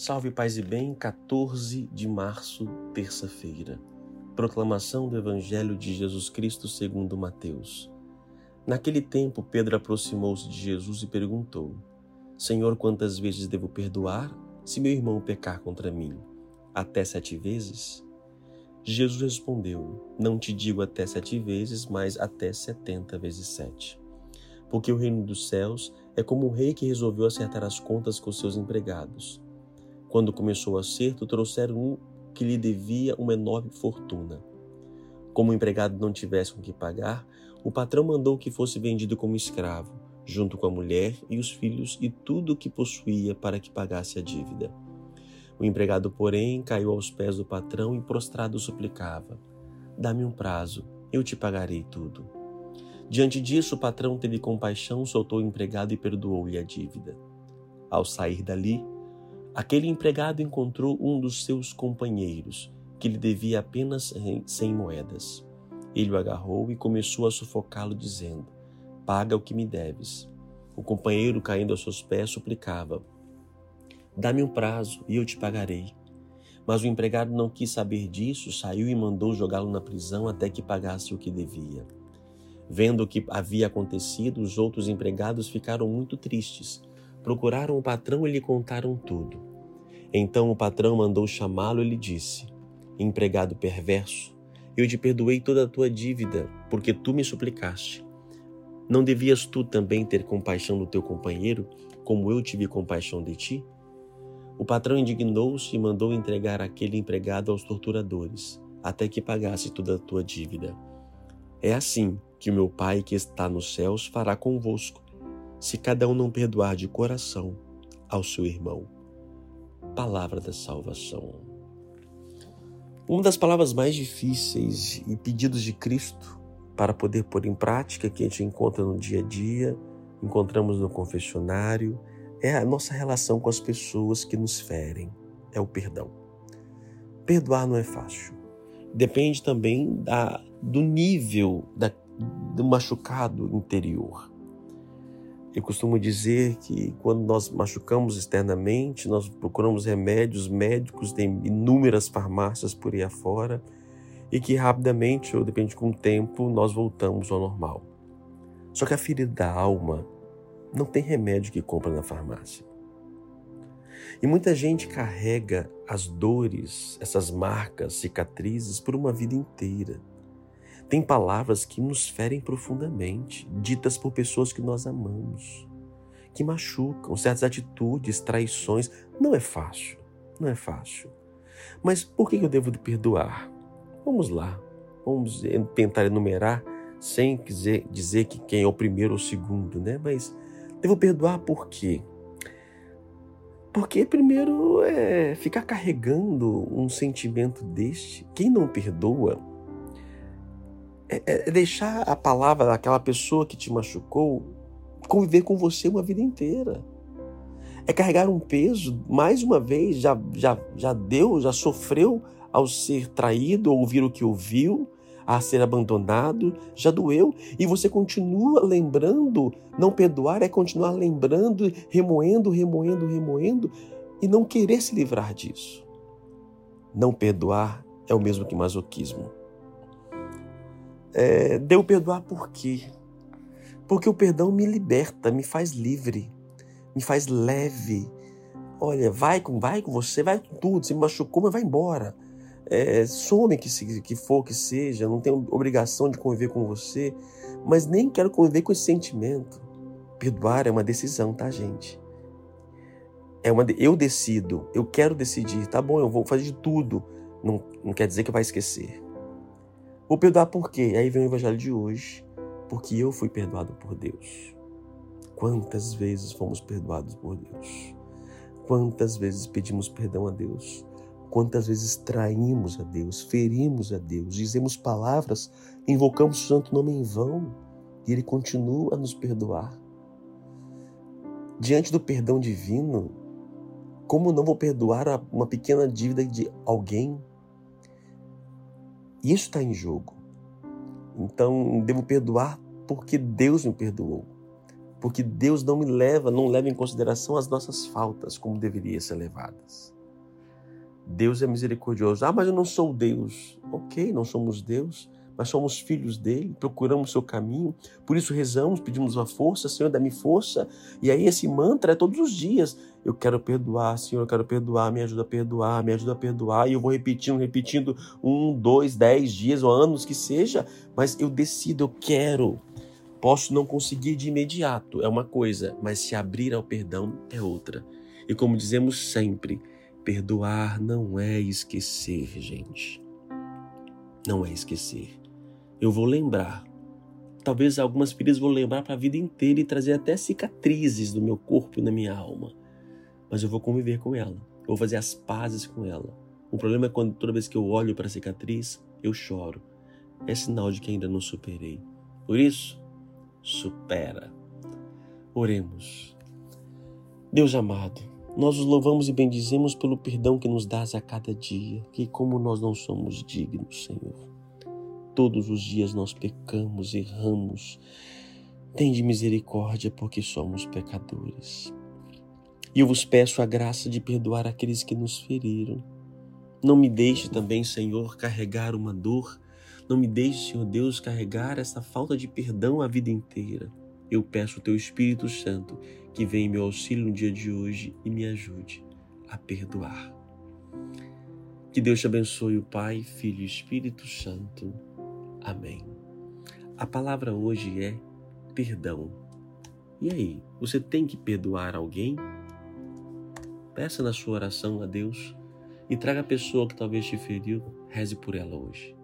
Salve paz e bem, 14 de março, terça-feira. Proclamação do Evangelho de Jesus Cristo segundo Mateus. Naquele tempo, Pedro aproximou-se de Jesus e perguntou: Senhor, quantas vezes devo perdoar se meu irmão pecar contra mim? Até sete vezes? Jesus respondeu: Não te digo até sete vezes, mas até setenta vezes sete. Porque o reino dos céus é como um rei que resolveu acertar as contas com seus empregados. Quando começou o acerto, trouxeram um que lhe devia uma enorme fortuna. Como o empregado não tivesse com que pagar, o patrão mandou que fosse vendido como escravo, junto com a mulher e os filhos e tudo o que possuía para que pagasse a dívida. O empregado, porém, caiu aos pés do patrão e prostrado suplicava: Dá-me um prazo, eu te pagarei tudo. Diante disso, o patrão teve compaixão, soltou o empregado e perdoou-lhe a dívida. Ao sair dali, Aquele empregado encontrou um dos seus companheiros, que lhe devia apenas cem moedas. Ele o agarrou e começou a sufocá-lo, dizendo: Paga o que me deves. O companheiro, caindo aos seus pés, suplicava: Dá-me um prazo e eu te pagarei. Mas o empregado não quis saber disso, saiu e mandou jogá-lo na prisão até que pagasse o que devia. Vendo o que havia acontecido, os outros empregados ficaram muito tristes procuraram o patrão e lhe contaram tudo. Então o patrão mandou chamá-lo e lhe disse: Empregado perverso, eu te perdoei toda a tua dívida, porque tu me suplicaste. Não devias tu também ter compaixão do teu companheiro, como eu tive compaixão de ti? O patrão indignou-se e mandou entregar aquele empregado aos torturadores, até que pagasse toda a tua dívida. É assim que o meu Pai que está nos céus fará convosco, se cada um não perdoar de coração ao seu irmão. Palavra da salvação. Uma das palavras mais difíceis e pedidos de Cristo para poder pôr em prática que a gente encontra no dia a dia, encontramos no confessionário, é a nossa relação com as pessoas que nos ferem, é o perdão. Perdoar não é fácil. Depende também da, do nível da, do machucado interior. Eu costumo dizer que quando nós machucamos externamente, nós procuramos remédios médicos, tem inúmeras farmácias por aí afora, e que rapidamente, ou depende com o tempo, nós voltamos ao normal. Só que a ferida da alma não tem remédio que compra na farmácia. E muita gente carrega as dores, essas marcas, cicatrizes por uma vida inteira. Tem palavras que nos ferem profundamente, ditas por pessoas que nós amamos, que machucam, certas atitudes, traições. Não é fácil, não é fácil. Mas por que eu devo perdoar? Vamos lá, vamos tentar enumerar sem dizer, dizer que quem é o primeiro ou o segundo, né? Mas devo perdoar por quê? Porque primeiro é ficar carregando um sentimento deste. Quem não perdoa é, é, deixar a palavra daquela pessoa que te machucou conviver com você uma vida inteira. É carregar um peso, mais uma vez, já, já, já deu, já sofreu ao ser traído, ouvir o que ouviu, a ser abandonado, já doeu, e você continua lembrando. Não perdoar é continuar lembrando, remoendo, remoendo, remoendo, e não querer se livrar disso. Não perdoar é o mesmo que masoquismo. É, perdoar por quê? Porque o perdão me liberta, me faz livre, me faz leve. Olha, vai com, vai com você, vai com tudo. Se me machucou, mas vai embora. É, some que, se, que for que seja, não tenho obrigação de conviver com você, mas nem quero conviver com esse sentimento. Perdoar é uma decisão, tá, gente? É uma, eu decido, eu quero decidir, tá bom, eu vou fazer de tudo. Não, não quer dizer que vai esquecer. Vou perdoar por quê? Aí vem o evangelho de hoje. Porque eu fui perdoado por Deus. Quantas vezes fomos perdoados por Deus? Quantas vezes pedimos perdão a Deus? Quantas vezes traímos a Deus, ferimos a Deus, dizemos palavras, invocamos o santo nome em vão e Ele continua a nos perdoar. Diante do perdão divino, como não vou perdoar uma pequena dívida de alguém isso está em jogo. Então, devo perdoar porque Deus me perdoou. porque Deus não me leva, não leva em consideração as nossas faltas como deveriam ser levadas. Deus é misericordioso. Ah, mas eu não sou Deus. Ok, não somos Deus, mas somos filhos dele, procuramos o seu caminho, por isso rezamos, pedimos uma força, Senhor, dá-me força. E aí esse mantra é todos os dias. Eu quero perdoar, Senhor, eu quero perdoar, me ajuda a perdoar, me ajuda a perdoar. E eu vou repetindo, repetindo um, dois, dez dias ou anos que seja, mas eu decido, eu quero. Posso não conseguir de imediato, é uma coisa, mas se abrir ao perdão é outra. E como dizemos sempre, perdoar não é esquecer, gente. Não é esquecer. Eu vou lembrar. Talvez algumas feridas vou lembrar para a vida inteira e trazer até cicatrizes no meu corpo e na minha alma. Mas eu vou conviver com ela. Eu vou fazer as pazes com ela. O problema é quando toda vez que eu olho para a cicatriz, eu choro. É sinal de que ainda não superei. Por isso, supera. Oremos. Deus amado, nós os louvamos e bendizemos pelo perdão que nos dás a cada dia, que como nós não somos dignos, Senhor. Todos os dias nós pecamos, erramos. Tende misericórdia, porque somos pecadores. E eu vos peço a graça de perdoar aqueles que nos feriram. Não me deixe também, Senhor, carregar uma dor não me deixe, Senhor Deus, carregar essa falta de perdão a vida inteira. Eu peço o Teu Espírito Santo que venha em meu auxílio no dia de hoje e me ajude a perdoar. Que Deus te abençoe, o Pai, Filho e Espírito Santo. Amém. A palavra hoje é perdão. E aí, você tem que perdoar alguém? Peça na sua oração a Deus e traga a pessoa que talvez te feriu, reze por ela hoje.